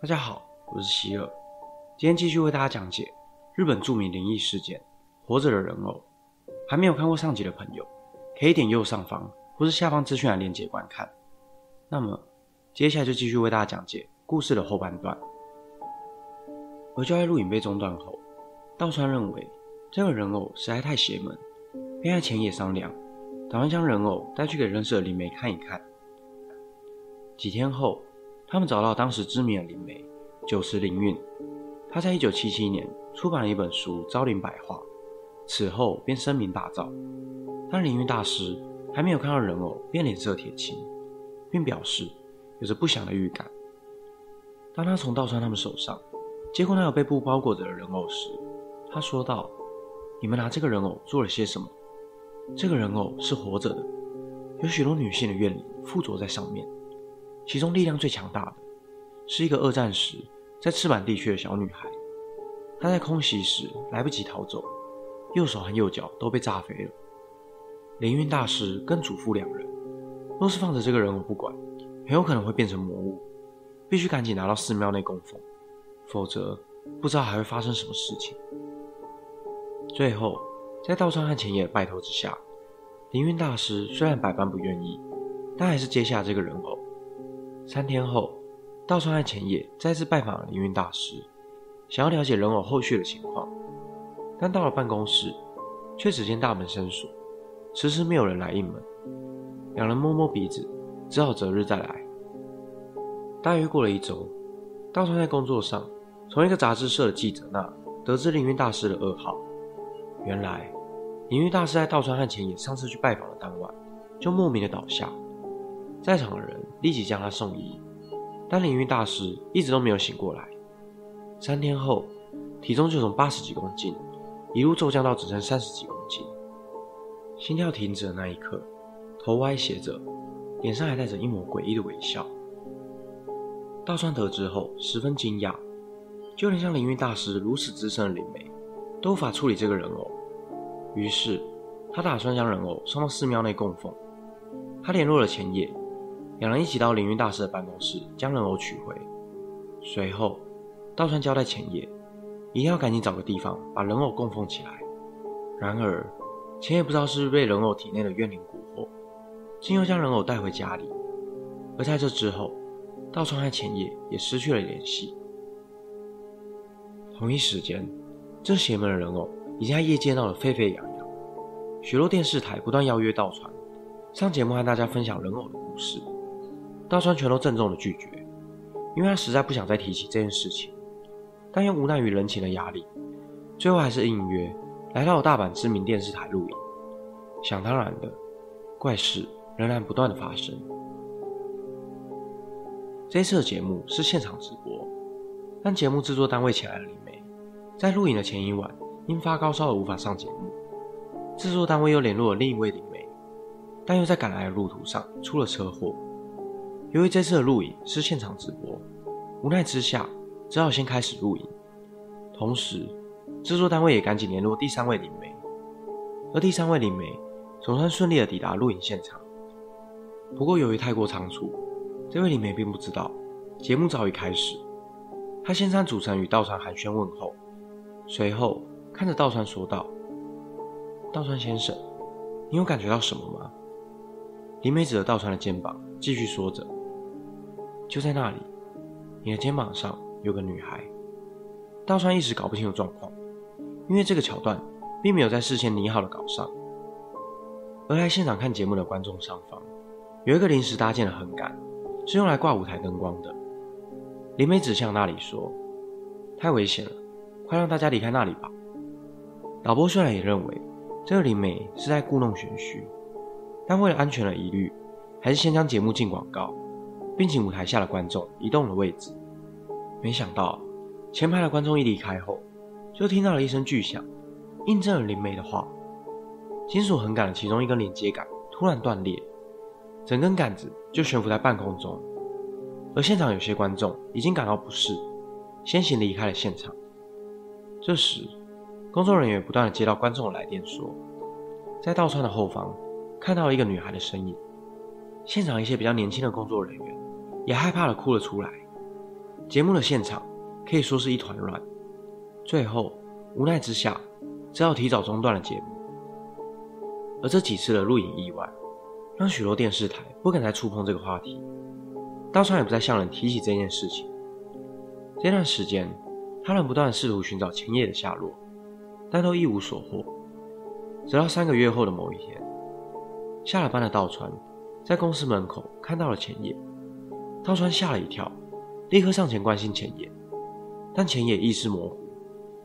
大家好，我是希尔，今天继续为大家讲解日本著名灵异事件《活着的人偶》。还没有看过上集的朋友，可以点右上方或是下方资讯栏链接观看。那么，接下来就继续为大家讲解故事的后半段。而就在录影被中断后，道川认为这个人偶实在太邪门，便和前野商量，打算将人偶带去给认识的灵媒看一看。几天后，他们找到当时知名的灵媒九池灵运，他在一九七七年出版了一本书《昭灵百话》。此后便声名大噪，但灵运大师还没有看到人偶，便脸色铁青，并表示有着不祥的预感。当他从道川他们手上接过那个被布包裹着的人偶时，他说道：“你们拿这个人偶做了些什么？这个人偶是活着的，有许多女性的怨灵附着在上面，其中力量最强大的是一个二战时在赤坂地区的小女孩，她在空袭时来不及逃走。”右手和右脚都被炸飞了。灵运大师跟嘱咐两人，若是放着这个人偶不管，很有可能会变成魔物，必须赶紧拿到寺庙内供奉，否则不知道还会发生什么事情。最后，在道川和前野的拜托之下，灵运大师虽然百般不愿意，但还是接下这个人偶。三天后，道川和前野再次拜访了灵运大师，想要了解人偶后续的情况。但到了办公室，却只见大门深锁，迟迟没有人来应门。两人摸摸鼻子，只好择日再来。大约过了一周，道川在工作上从一个杂志社的记者那得知灵运大师的噩耗。原来，灵运大师在道川和前野上次去拜访的当晚，就莫名的倒下，在场的人立即将他送医，但灵运大师一直都没有醒过来。三天后，体重就从八十几公斤。一路骤降到只剩三十几公斤，心跳停止的那一刻，头歪斜着，脸上还带着一抹诡异的微笑。大川得知后十分惊讶，就连像灵运大师如此资深的灵媒，都无法处理这个人偶。于是他打算将人偶送到寺庙内供奉。他联络了前野，两人一起到灵运大师的办公室将人偶取回。随后，道川交代前野。一定要赶紧找个地方把人偶供奉起来。然而，钱也不知道是被人偶体内的怨灵蛊惑，竟又将人偶带回家里。而在这之后，道川和钱野也失去了联系。同一时间，这邪门的人偶已经在业界闹得沸沸扬扬，许多电视台不断邀约道川上节目和大家分享人偶的故事。道川全都郑重的拒绝，因为他实在不想再提起这件事情。但又无奈于人情的压力，最后还是应约来到了大阪知名电视台录影。想当然的，怪事仍然不断的发生。这一次的节目是现场直播，但节目制作单位请来的灵媒，在录影的前一晚因发高烧而无法上节目。制作单位又联络了另一位灵媒，但又在赶来的路途上出了车祸。由于这次的录影是现场直播，无奈之下。只好先开始录影，同时制作单位也赶紧联络第三位灵媒，而第三位灵媒总算顺利的抵达录影现场。不过由于太过仓促，这位灵媒并不知道节目早已开始。他先向主持人与道川寒暄问候，随后看着道川说道：“道川先生，你有感觉到什么吗？”灵媒指着道川的肩膀，继续说着：“就在那里，你的肩膀上。”有个女孩，大川一时搞不清楚状况，因为这个桥段并没有在事先拟好的稿上。而来现场看节目的观众上方，有一个临时搭建的横杆，是用来挂舞台灯光的。林美指向那里说：“太危险了，快让大家离开那里吧。”导播虽然也认为这个林美是在故弄玄虚，但为了安全的疑虑，还是先将节目进广告，并请舞台下的观众移动了位置。没想到，前排的观众一离开后，就听到了一声巨响，印证了灵媒的话。金属横杆的其中一根连接杆突然断裂，整根杆子就悬浮在半空中。而现场有些观众已经感到不适，先行离开了现场。这时，工作人员不断的接到观众的来电，说在道川的后方看到了一个女孩的身影。现场一些比较年轻的工作人员也害怕的哭了出来。节目的现场可以说是一团乱。最后无奈之下，只好提早中断了节目。而这几次的录影意外，让许多电视台不敢再触碰这个话题，道川也不再向人提起这件事情。这段时间，他仍不断试图寻找前野的下落，但都一无所获。直到三个月后的某一天，下了班的道川在公司门口看到了前野，道川吓了一跳，立刻上前关心浅野，但浅野意识模糊，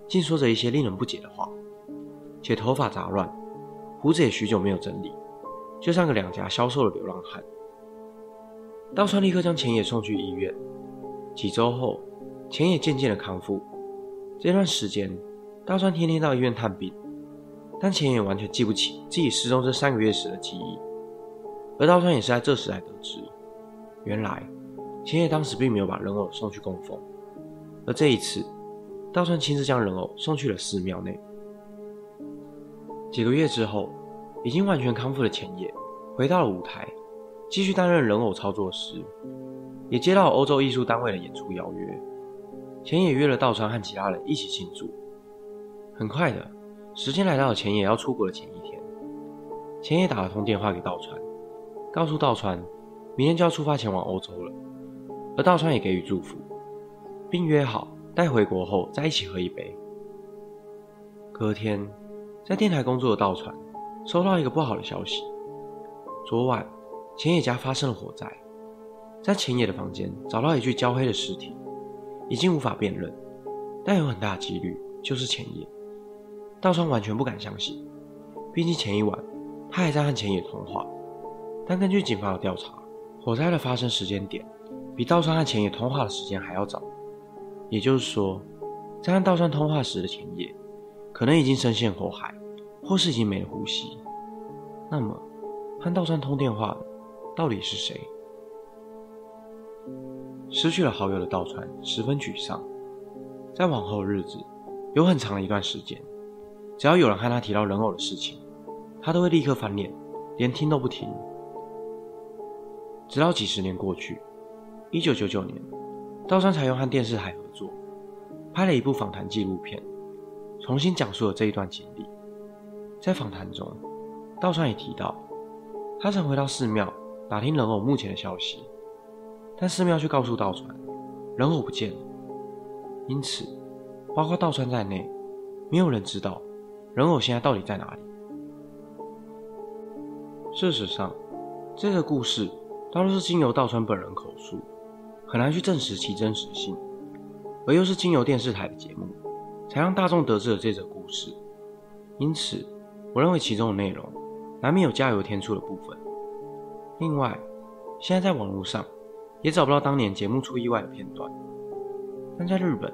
竟说着一些令人不解的话，且头发杂乱，胡子也许久没有整理，就像个两颊消瘦的流浪汉。道川立刻将前野送去医院，几周后。钱也渐渐的康复。这段时间，道川天天到医院探病，但钱也完全记不起自己失踪这三个月时的记忆。而道川也是在这时才得知，原来钱也当时并没有把人偶送去供奉。而这一次，道川亲自将人偶送去了寺庙内。几个月之后，已经完全康复的钱也回到了舞台，继续担任人偶操作师，也接到欧洲艺术单位的演出邀约。钱野约了道川和其他人一起庆祝。很快的时间来到了钱野要出国的前一天，钱野打了通电话给道川，告诉道川明天就要出发前往欧洲了，而道川也给予祝福，并约好待回国后再一起喝一杯。隔天，在电台工作的道川收到一个不好的消息：昨晚浅野家发生了火灾，在浅野的房间找到一具焦黑的尸体。已经无法辨认，但有很大几率就是浅野。道川完全不敢相信，毕竟前一晚他还在和前野通话。但根据警方的调查，火灾的发生时间点比道川和前野通话的时间还要早。也就是说，在和道川通话时的前野，可能已经深陷火海，或是已经没了呼吸。那么，和道川通电话的到底是谁？失去了好友的道川十分沮丧，在往后的日子，有很长的一段时间，只要有人和他提到人偶的事情，他都会立刻翻脸，连听都不听。直到几十年过去，一九九九年，道川才用和电视台合作，拍了一部访谈纪录片，重新讲述了这一段经历。在访谈中，道川也提到，他曾回到寺庙打听人偶目前的消息。但寺庙却告诉道川，人偶不见了。因此，包括道川在内，没有人知道人偶现在到底在哪里。事实上，这个故事大多是经由道川本人口述，很难去证实其真实性，而又是经由电视台的节目，才让大众得知了这则故事。因此，我认为其中的内容难免有加油添醋的部分。另外，现在在网络上。也找不到当年节目出意外的片段，但在日本，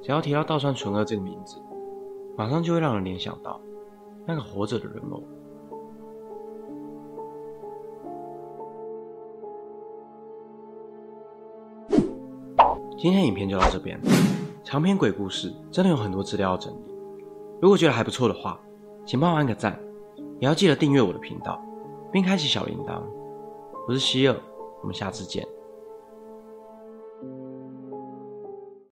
只要提到道川纯二这个名字，马上就会让人联想到那个活着的人偶。今天影片就到这边，长篇鬼故事真的有很多资料要整理，如果觉得还不错的话，请帮我按个赞，也要记得订阅我的频道，并开启小铃铛。我是希尔，我们下次见。